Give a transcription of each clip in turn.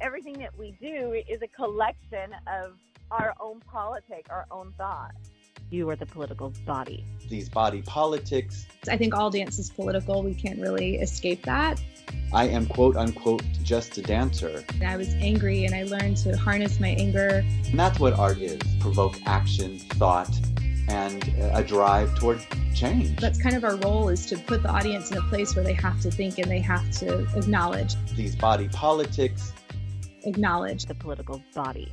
everything that we do is a collection of our own politic, our own thoughts. You are the political body. These body politics. I think all dance is political. We can't really escape that. I am quote unquote just a dancer. I was angry and I learned to harness my anger. And that's what art is provoke action, thought, and a drive toward change. That's kind of our role is to put the audience in a place where they have to think and they have to acknowledge. These body politics. Acknowledge. The political body.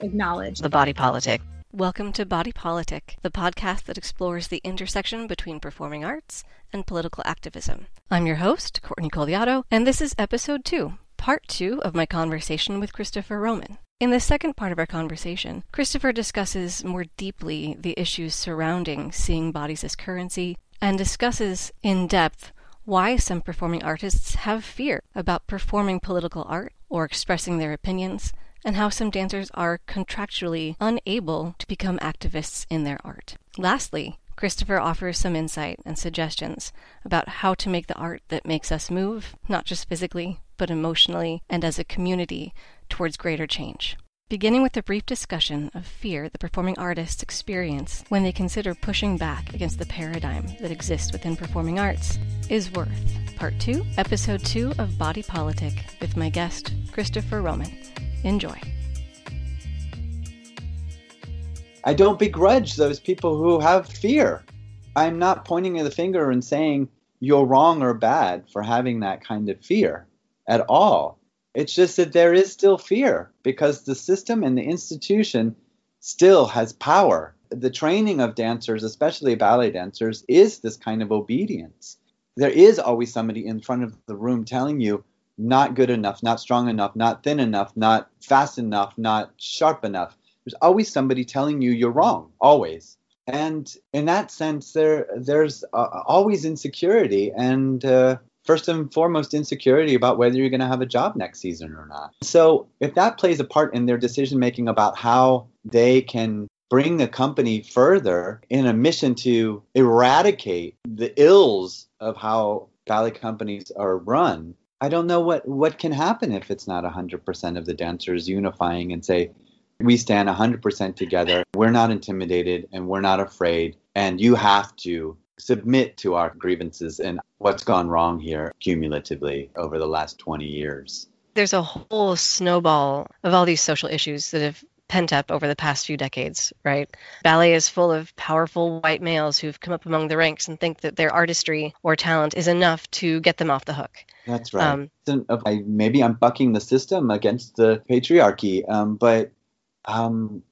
Acknowledge. The body politic. Welcome to Body Politic, the podcast that explores the intersection between performing arts and political activism. I'm your host, Courtney Coliato, and this is episode two, part two of my conversation with Christopher Roman. In the second part of our conversation, Christopher discusses more deeply the issues surrounding seeing bodies as currency and discusses in depth why some performing artists have fear about performing political art or expressing their opinions and how some dancers are contractually unable to become activists in their art. Lastly, Christopher offers some insight and suggestions about how to make the art that makes us move, not just physically, but emotionally and as a community, towards greater change. Beginning with a brief discussion of fear the performing artists experience when they consider pushing back against the paradigm that exists within performing arts, is worth. Part 2, Episode 2 of Body Politic with my guest, Christopher Roman. Enjoy. I don't begrudge those people who have fear. I'm not pointing the finger and saying you're wrong or bad for having that kind of fear at all. It's just that there is still fear because the system and the institution still has power. The training of dancers, especially ballet dancers, is this kind of obedience. There is always somebody in front of the room telling you, not good enough, not strong enough, not thin enough, not fast enough, not sharp enough. There's always somebody telling you you're wrong, always. And in that sense, there there's uh, always insecurity, and uh, first and foremost, insecurity about whether you're going to have a job next season or not. So if that plays a part in their decision making about how they can bring the company further in a mission to eradicate the ills of how ballet companies are run, I don't know what, what can happen if it's not 100% of the dancers unifying and say, we stand 100% together, we're not intimidated, and we're not afraid, and you have to submit to our grievances and what's gone wrong here cumulatively over the last 20 years. There's a whole snowball of all these social issues that have pent up over the past few decades, right? Ballet is full of powerful white males who've come up among the ranks and think that their artistry or talent is enough to get them off the hook. That's right. Um, I, maybe I'm bucking the system against the patriarchy, um, but um,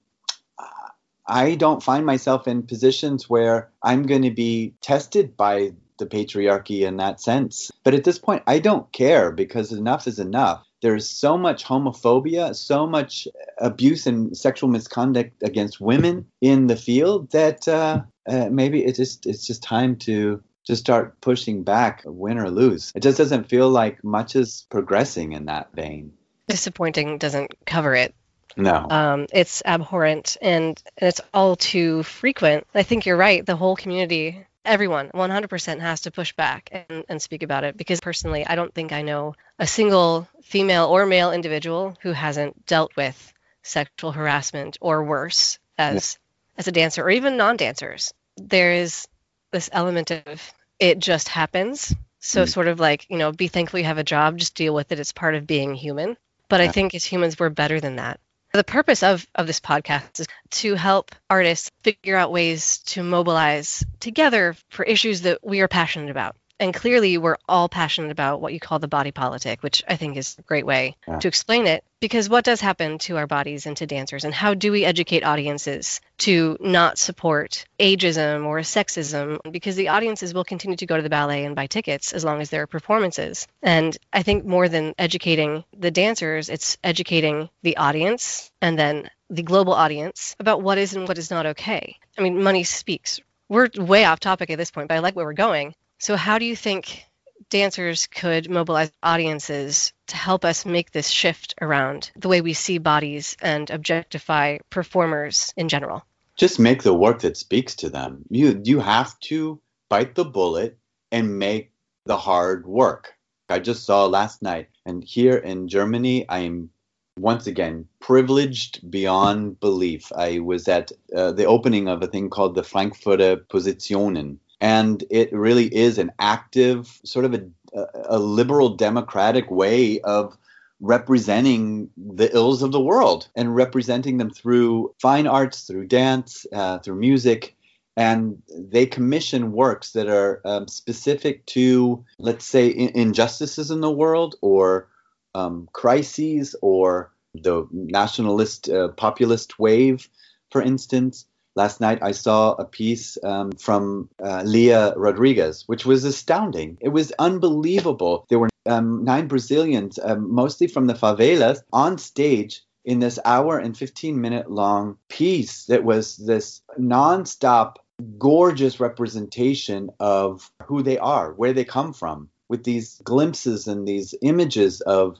I don't find myself in positions where I'm going to be tested by the patriarchy in that sense. But at this point, I don't care because enough is enough. There's so much homophobia, so much abuse and sexual misconduct against women in the field that uh, uh, maybe it's just it's just time to to start pushing back, win or lose. It just doesn't feel like much is progressing in that vein. Disappointing doesn't cover it. No. Um, it's abhorrent and, and it's all too frequent. I think you're right. The whole community, everyone, 100% has to push back and, and speak about it because personally, I don't think I know a single female or male individual who hasn't dealt with sexual harassment or worse as as a dancer or even non-dancers. There is this element of it just happens. So, mm. sort of like, you know, be thankful you have a job, just deal with it. It's part of being human. But yeah. I think as humans, we're better than that. The purpose of, of this podcast is to help artists figure out ways to mobilize together for issues that we are passionate about and clearly we're all passionate about what you call the body politic, which I think is a great way yeah. to explain it. Because what does happen to our bodies and to dancers, and how do we educate audiences to not support ageism or sexism? Because the audiences will continue to go to the ballet and buy tickets as long as there are performances. And I think more than educating the dancers, it's educating the audience and then the global audience about what is and what is not okay. I mean, money speaks. We're way off topic at this point, but I like where we're going. So, how do you think dancers could mobilize audiences to help us make this shift around the way we see bodies and objectify performers in general? Just make the work that speaks to them. You you have to bite the bullet and make the hard work. I just saw last night. And here in Germany, I am once again privileged beyond belief. I was at uh, the opening of a thing called the Frankfurter Positionen. And it really is an active, sort of a, a liberal democratic way of representing the ills of the world and representing them through fine arts, through dance, uh, through music. And they commission works that are um, specific to, let's say, in- injustices in the world or um, crises or the nationalist uh, populist wave, for instance. Last night I saw a piece um, from uh, Lia Rodrigues, which was astounding. It was unbelievable. There were um, nine Brazilians, um, mostly from the favelas, on stage in this hour and 15 minute long piece that was this nonstop, gorgeous representation of who they are, where they come from, with these glimpses and these images of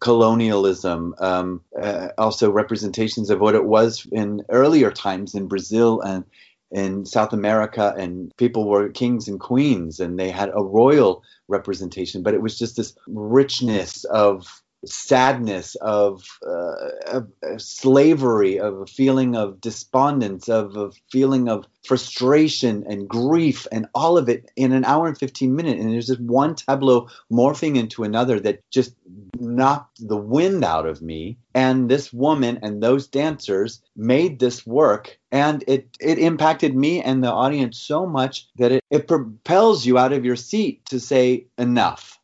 colonialism, um, uh, also representations of what it was in earlier times in Brazil and in South America, and people were kings and queens, and they had a royal representation, but it was just this richness of sadness of, uh, of, slavery of a feeling of despondence of a feeling of frustration and grief and all of it in an hour and 15 minutes. And there's just one tableau morphing into another that just knocked the wind out of me. And this woman and those dancers made this work and it it impacted me and the audience so much that it, it propels you out of your seat to say enough.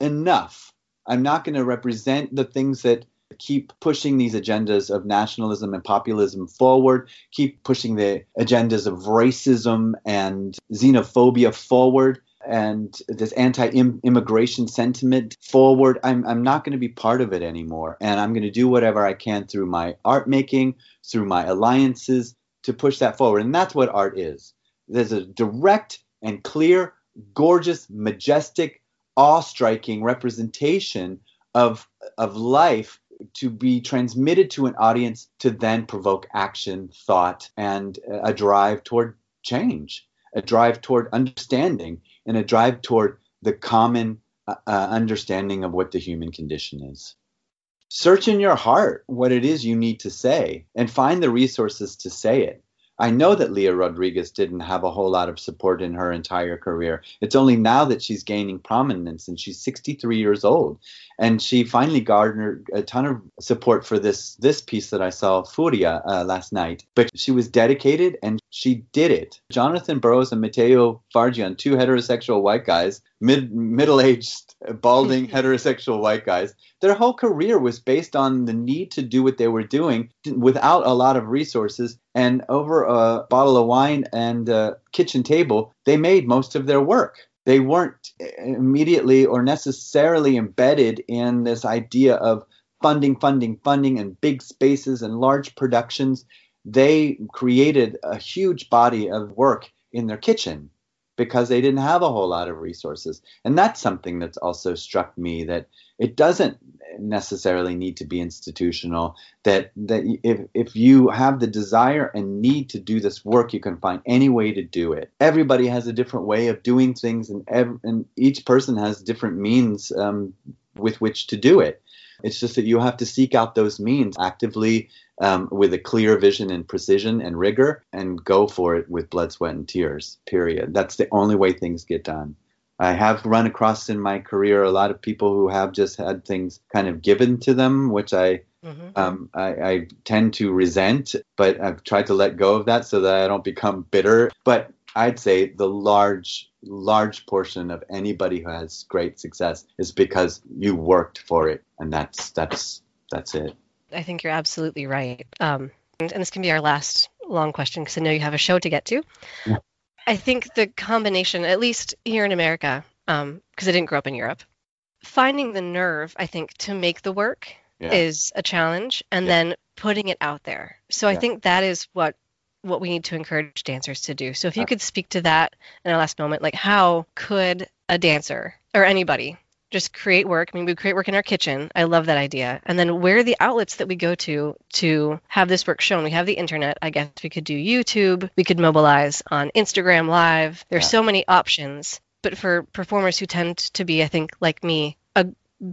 Enough I'm not going to represent the things that keep pushing these agendas of nationalism and populism forward, keep pushing the agendas of racism and xenophobia forward and this anti-immigration sentiment forward. I'm, I'm not going to be part of it anymore. And I'm going to do whatever I can through my art making, through my alliances to push that forward. And that's what art is. There's a direct and clear, gorgeous, majestic awe-striking representation of of life to be transmitted to an audience to then provoke action, thought, and a drive toward change, a drive toward understanding, and a drive toward the common uh, uh understanding of what the human condition is. Search in your heart what it is you need to say and find the resources to say it. I know that Lia Rodrigues didn't have a whole lot of support in her entire career. It's only now that she's gaining prominence and she's 63 years old. And she finally garnered a ton of support for this this piece that I saw, Furia, uh, last night. But she was dedicated and she did it. Jonathan Burrows and Matteo Fargion, two heterosexual white guys, mid middle-aged, balding heterosexual white guys, their whole career was based on the need to do what they were doing without a lot of resources. And over a bottle of wine and a kitchen table, they made most of their work. They weren't immediately or necessarily embedded in this idea of funding, funding, funding, and big spaces and large productions. They created a huge body of work in their kitchen because they didn't have a whole lot of resources. And that's something that's also struck me that it doesn't necessarily need to be institutional that that if, if you have the desire and need to do this work you can find any way to do it everybody has a different way of doing things and, ev- and each person has different means um, with which to do it it's just that you have to seek out those means actively um, with a clear vision and precision and rigor and go for it with blood, sweat, and tears, period. That's the only way things get done. I have run across in my career a lot of people who have just had things kind of given to them, which I Mm-hmm. Um, I, I, tend to resent, but I've tried to let go of that so that I don't become bitter. But I'd say the large, large portion of anybody who has great success is because you worked for it, and that's that's that's it. I think you're absolutely right. Um, and, and, this can be our last long question because I know you have a show to get to. Yeah. I think the combination, at least here in America, because um, I didn't grow up in Europe, finding the nerve, I think, to make the work yeah. is a challenge, and yeah. then putting it out there. So I think that is what what we need to encourage dancers to do. So if you could speak to that in our last moment, like how could a dancer or anybody just create work. I mean, we create work in our kitchen. I love that idea. And then where are the outlets that we go to to have this work shown? We have the internet. I guess we could do YouTube. We could mobilize on Instagram Live. There's yeah. so many options. But for performers who tend to be, I think, like me, a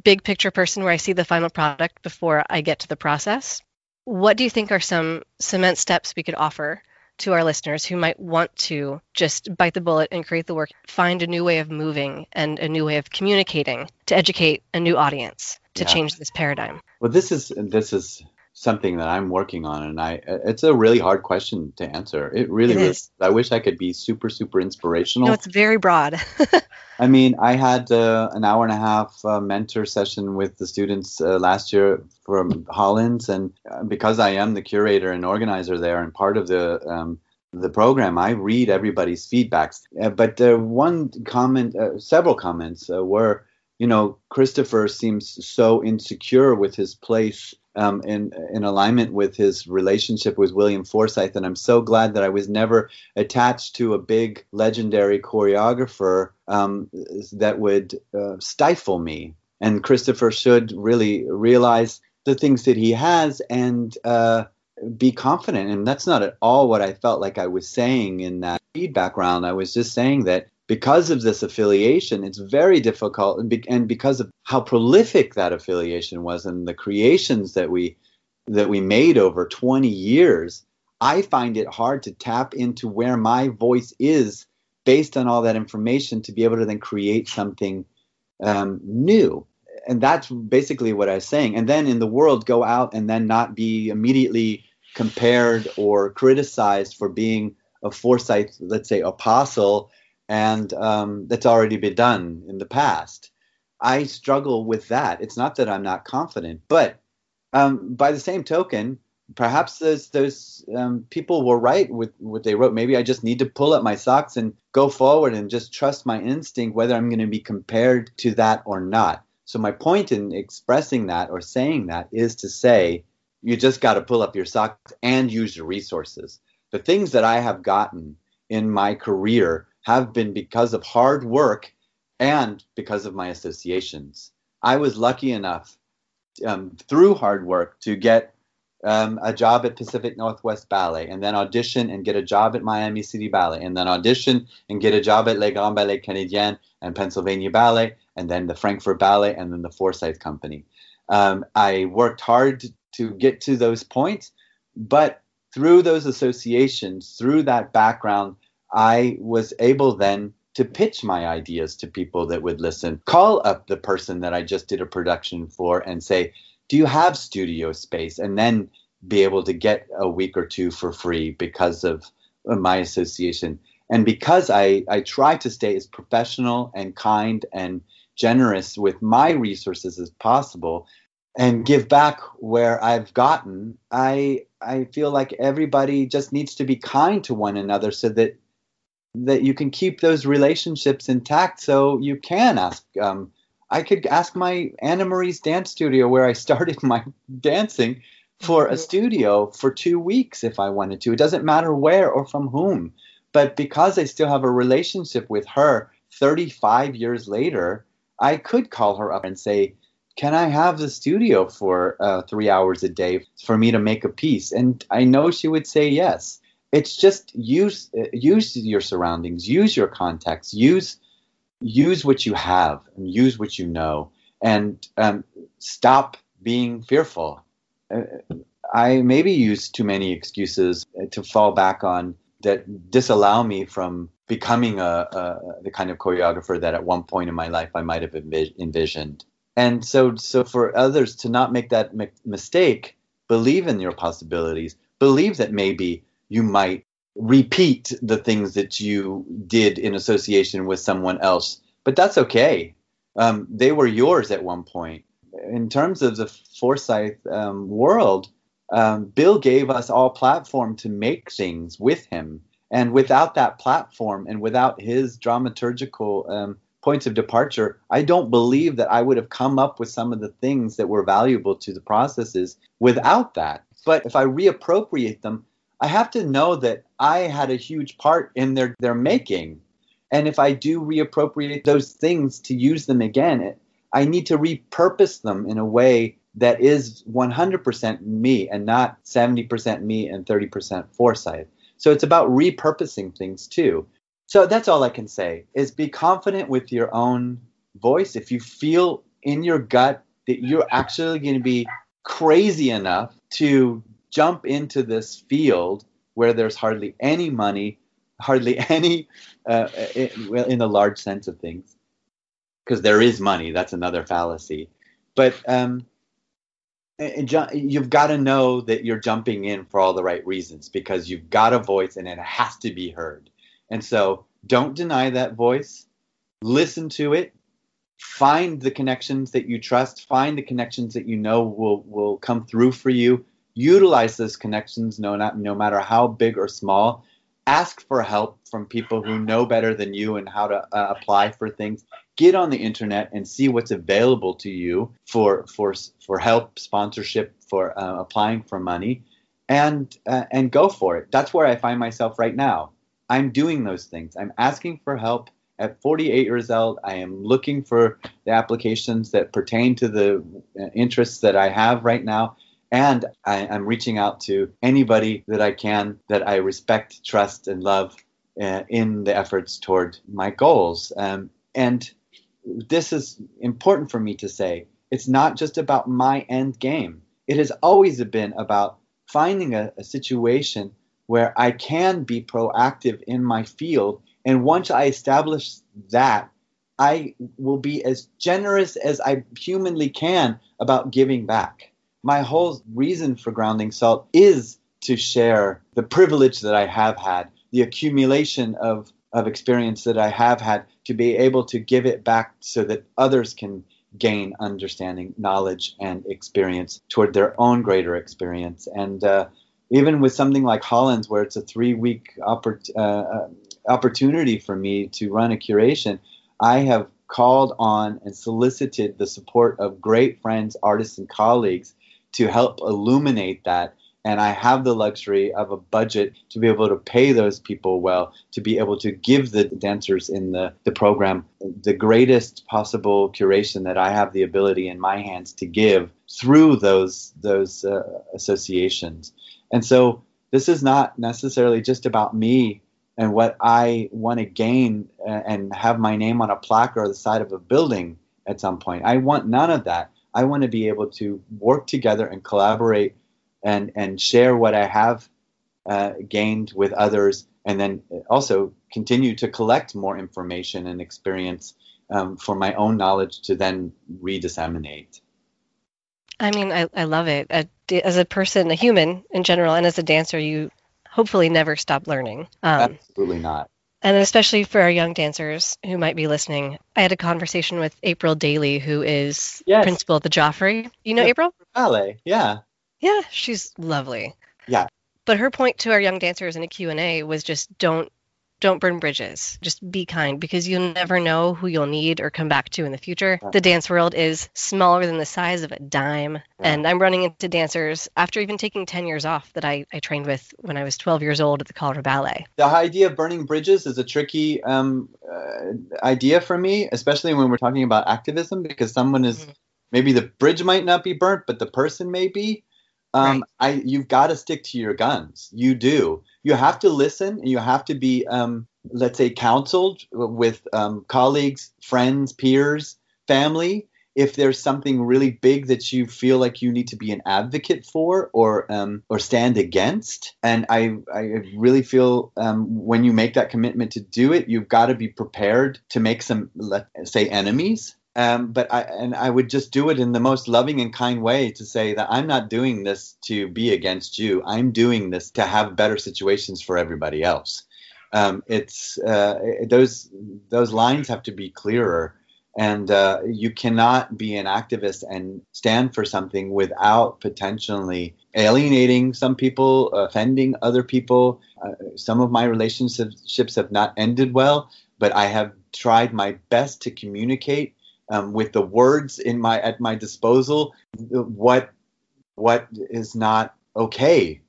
big picture person where I see the final product before I get to the process, what do you think are some cement steps we could offer to our listeners who might want to just bite the bullet and create the work, find a new way of moving and a new way of communicating to educate a new audience to yeah. change this paradigm? Well, this is this is something that I'm working on, and I it's a really hard question to answer. It really, it is. I wish I could be super super inspirational. No, it's very broad. I mean, I had uh, an hour and a half uh, mentor session with the students uh, last year from Hollins, and uh, because I am the curator and organizer there, and part of the um, the program, I read everybody's feedbacks. Uh, but uh, one comment, several comments were, you know, Christopher seems so insecure with his place um, in in alignment with his relationship with William Forsythe, and I'm so glad that I was never attached to a big legendary choreographer um, that would uh, stifle me. And Christopher should really realize the things that he has and uh, be confident. And that's not at all what I felt like I was saying in that feedback round. I was just saying that because of this affiliation, it's very difficult, and, be, and, because of how prolific that affiliation was and the creations that we that we made over 20 years, I find it hard to tap into where my voice is based on all that information to be able to then create something um, new. And that's basically what I was saying. And then in the world, go out and then not be immediately compared or criticized for being a Forsythe, let's say, apostle and um, that's already been done in the past. I struggle with that. It's not that I'm not confident, but um, by the same token, perhaps those those um, people were right with what they wrote. Maybe I just need to pull up my socks and go forward and just trust my instinct, whether I'm going to be compared to that or not. So my point in expressing that or saying that is to say you just got to pull up your socks and use your resources. The things that I have gotten in my career have been because of hard work and because of my associations. I was lucky enough um, through hard work to get um, a job at Pacific Northwest Ballet and then audition and get a job at Miami City Ballet and then audition and get a job at Les Grands Ballets Canadiens and Pennsylvania Ballet and then the Frankfurt Ballet and then the Forsythe Company. Um, I worked hard to get to those points, but through those associations, through that background, I was able then to pitch my ideas to people that would listen. Call up the person that I just did a production for and say, Do you have studio space? And then be able to get a week or two for free because of uh, my association. And because I, I try to stay as professional and kind and generous with my resources as possible and give back where I've gotten, I I feel like everybody just needs to be kind to one another so that that you can keep those relationships intact so you can ask um, i could ask my anna marie's dance studio where i started my dancing for a mm-hmm. studio for two weeks if i wanted to. It doesn't matter where or from whom but because i still have a relationship with her 35 years later i could call her up and say can i have the studio for uh, three hours a day for me to make a piece? And i know she would say yes it's just use use your surroundings, use your context, use use what you have, and use what you know, and um, stop being fearful. Uh, I maybe use too many excuses to fall back on that disallow me from becoming a, a, the kind of choreographer that at one point in my life I might have envisioned. And so, so for others to not make that mistake, believe in your possibilities. Believe that maybe you might repeat the things that you did in association with someone else, but that's okay. Um, they were yours at one point. In terms of the Forsythe um, world, um, Bill gave us all platform to make things with him. And without that platform and without his dramaturgical um, points of departure, I don't believe that I would have come up with some of the things that were valuable to the processes without that. But if I reappropriate them, I have to know that I had a huge part in their, their making. And if I do reappropriate those things to use them again, I need to repurpose them in a way that is 100% me and not 70% me and 30% Forsythe. So it's about repurposing things too. So that's all I can say is be confident with your own voice. If you feel in your gut that you're actually going to be crazy enough to jump into this field where there's hardly any money, hardly any, uh, in, well, in the large sense of things, because there is money. That's another fallacy. But um, you've got to know that you're jumping in for all the right reasons because you've got a voice and it has to be heard. And so don't deny that voice. Listen to it. Find the connections that you trust. Find the connections that you know will, will come through for you. Utilize those connections no, not, no matter how big or small. Ask for help from people who know better than you and how to uh, apply for things. Get on the internet and see what's available to you for for for help, sponsorship, for uh, applying for money, and uh, and go for it. That's where I find myself right now. I'm doing those things. I'm asking for help. At 48 years old, I am looking for the applications that pertain to the uh, interests that I have right now. And I, am reaching out to anybody that I can that I respect, trust, and love uh, in the efforts toward my goals. Um, and this is important for me to say. It's not just about my end game. It has always been about finding a, a situation where I can be proactive in my field. And once I establish that, I will be as generous as I humanly can about giving back. My whole reason for grounding salt is to share the privilege that I have had, the accumulation of, of experience that I have had, to be able to give it back so that others can gain understanding, knowledge, and experience toward their own greater experience. And uh, even with something like Hollins, where it's a three week oppor- uh, uh, opportunity for me to run a curation, I have called on and solicited the support of great friends, artists, and colleagues to help illuminate that. And I have the luxury of a budget to be able to pay those people well, to be able to give the dancers in the, the program the greatest possible curation that I have the ability in my hands to give through those, those uh, associations. And so this is not necessarily just about me and what I want to gain and have my name on a plaque or the side of a building at some point. I want none of that. I want to be able to work together and collaborate and, and share what I have uh, gained with others and then also continue to collect more information and experience um, for my own knowledge to then redisseminate. I mean, I, I love it. As a person, a human in general, and as a dancer, you hopefully never stop learning. Um, Absolutely not. And especially for our young dancers who might be listening, I had a conversation with April Daly, who is yes. principal at the Joffrey. You know yeah, April? Ballet, yeah. Yeah, she's lovely. Yeah. But her point to our young dancers in a Q&A was just don't don't burn bridges. Just be kind because you'll never know who you'll need or come back to in the future. The dance world is smaller than the size of a dime. And I'm running into dancers after even taking 10 years off that I, I trained with when I was 12 years old at the Colorado Ballet. The idea of burning bridges is a tricky um, uh, idea for me, especially when we're talking about activism, because someone is mm-hmm. maybe the bridge might not be burnt, but the person may be. Um, right. I you've got to stick to your guns. You do. You have to listen, and you have to be, um, let's say, counseled with um, colleagues, friends, peers, family. If there's something really big that you feel like you need to be an advocate for or um, or stand against, and I I really feel um, when you make that commitment to do it, you've got to be prepared to make some let's say enemies um, but I and I would just do it in the most loving and kind way to say that I'm not doing this to be against you. I'm doing this to have better situations for everybody else. Um, it's uh, those those lines have to be clearer, and uh, you cannot be an activist and stand for something without potentially alienating some people, offending other people. Uh, some of my relationships have not ended well, but I have tried my best to communicate um, with the words in my at my disposal what what is not okay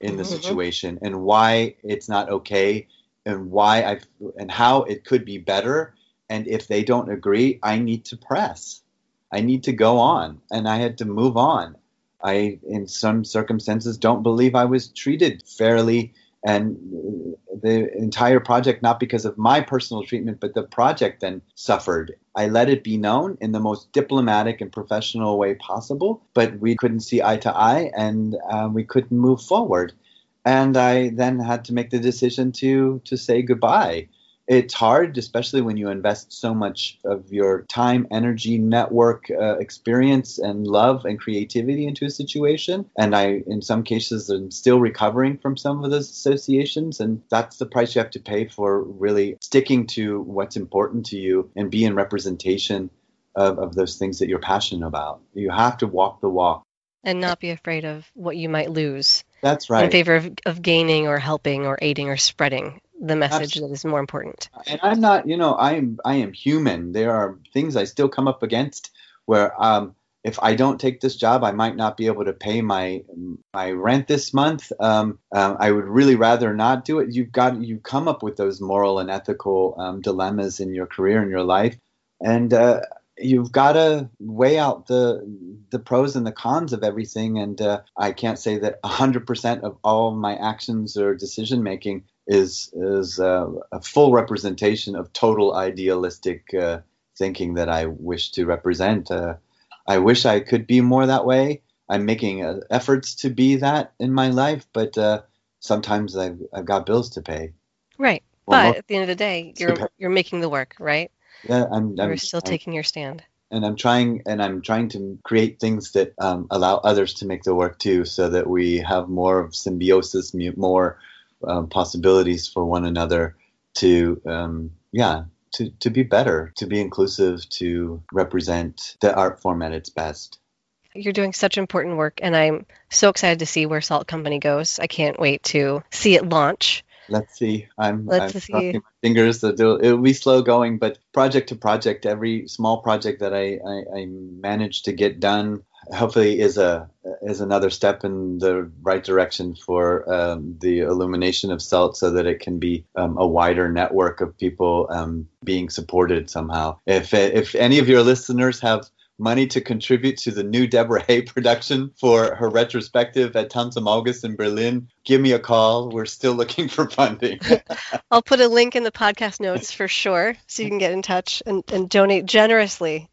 in the mm-hmm. situation and why it's not okay and why I and how it could be better. And if they don't agree I need to press. I need to go on. And I had to move on. I in some circumstances don't believe I was treated fairly. And the entire project not because of my personal treatment but the project then suffered i let it be known in the most diplomatic and professional way possible but we couldn't see eye to eye and uh, we couldn't move forward. And i then had to make the decision to to say goodbye it's hard, especially when you invest so much of your time, energy, network, uh, experience, and love and creativity into a situation. And I, in some cases, am still recovering from some of those associations. And that's the price you have to pay for really sticking to what's important to you and be in representation of, of those things that you're passionate about. You have to walk the walk. And not be afraid of what you might lose. That's right. In favor of, of gaining or helping or aiding or spreading the message Absolutely. that is more important. And I'm not, you know, I am I am human. There are things I still come up against where um, if I don't take this job, I might not be able to pay my my rent this month. Um, um, I would really rather not do it. You've got you come up with those moral and ethical um, dilemmas in your career and your life, and uh, you've got to weigh out the the pros and the cons of everything. And uh, I can't say that 100% of all my actions or decision making is is uh, a full representation of total idealistic uh, thinking that I wish to represent. Uh, I wish I could be more that way. I'm making uh, efforts to be that in my life, but uh, sometimes I've, I've got bills to pay. Right, well, but at the end of the day, you're you're making the work, right? Yeah, I'm. You're I'm, still I'm, taking your stand. And I'm trying, and I'm trying to create things that um, allow others to make the work too, so that we have more of symbiosis, more um, possibilities for one another to um, yeah to, to be better to be inclusive to represent the art form at its best. You're doing such important work and i'm so excited to see where salt company goes. I can't wait to see it launch. Let's see. I'm, Let's I'm see. crossing my fingers that it'll, it'll, be slow going but project to project every small project that I, I, I manage to get done hopefully is a is another step in the right direction for um, the illumination of salt so that it can be um, a wider network of people um, being supported somehow if if any of your listeners have money to contribute to the new Deborah Hay production for her retrospective at Tanz im August in Berlin, give me a call. We're still looking for funding. I'll put a link in the podcast notes for sure so you can get in touch and, and donate generously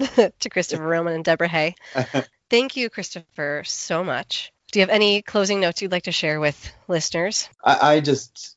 to Christopher Roman and Deborah Hay. Thank you, Christopher, so much. Do you have any closing notes you'd like to share with listeners? I, I just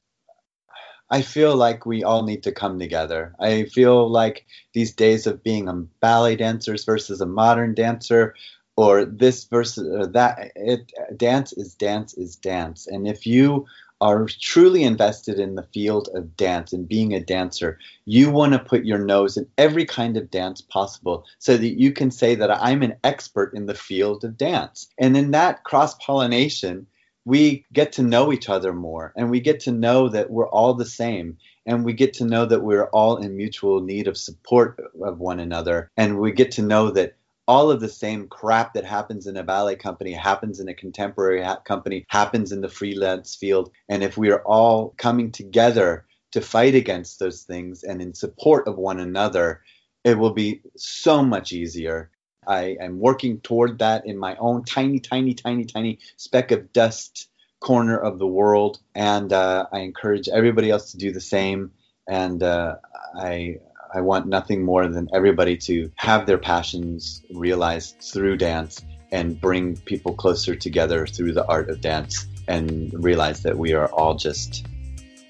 I feel like we all need to come together. I feel like these days of being a ballet dancers versus a modern dancer, or this versus or that, it dance is dance is dance. And if you are truly invested in the field of dance and being a dancer, you want to put your nose in every kind of dance possible so that you can say that I'm an expert in the field of dance. And in that cross pollination, we get to know each other more and we get to know that we're all the same and we get to know that we're all in mutual need of support of one another and we get to know that all of the same crap that happens in a ballet company happens in a contemporary ha- company, happens in the freelance field. And if we are all coming together to fight against those things and in support of one another, it will be so much easier. I am working toward that in my own tiny, tiny, tiny, tiny speck of dust corner of the world. And uh, I encourage everybody else to do the same. And uh, I I want nothing more than everybody to have their passions realized through dance and bring people closer together through the art of dance and realize that we are all just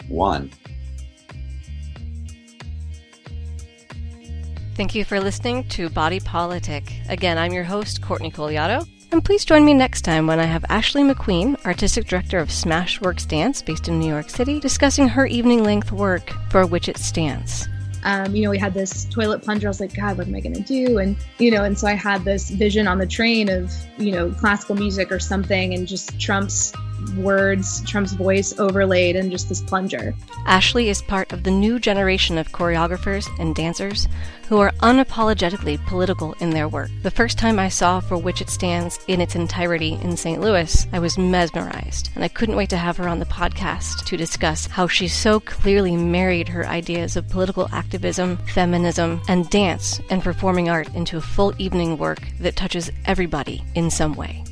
one. Thank you for listening to Body Politic. Again, I'm your host, Courtney Coliato. And please join me next time when I have Ashley McQueen, Artistic Director of Smashworks Dance based in New York City, discussing her evening length work for which it stands um, you know, we had this toilet plunger. I was like, God, what am I going to do? And, you know, and so I had this vision on the train of, you know, classical music or something and just Trump's words, Trump's voice overlaid and just this plunger. Ashley is part of the new generation of choreographers and dancers who are unapologetically political in their work. The first time I saw For Which It Stands in its entirety in St. Louis, I was mesmerized, and I couldn't wait to have her on the podcast to discuss how she so clearly married her ideas of political activism, feminism, and dance and performing art into a full evening work that touches everybody in some way.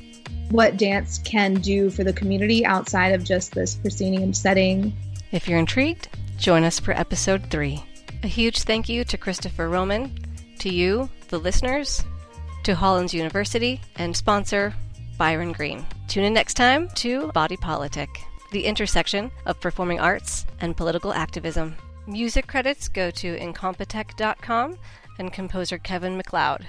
What dance can do for the community outside of just this proscenium setting. If you're intrigued, join us for episode three. A huge thank you to Christopher Roman, to you, the listeners, to Hollins University, and sponsor Byron Green. Tune in next time to Body Politic, the intersection of performing arts and political activism. Music credits go to incompetech.com and composer Kevin MacLeod.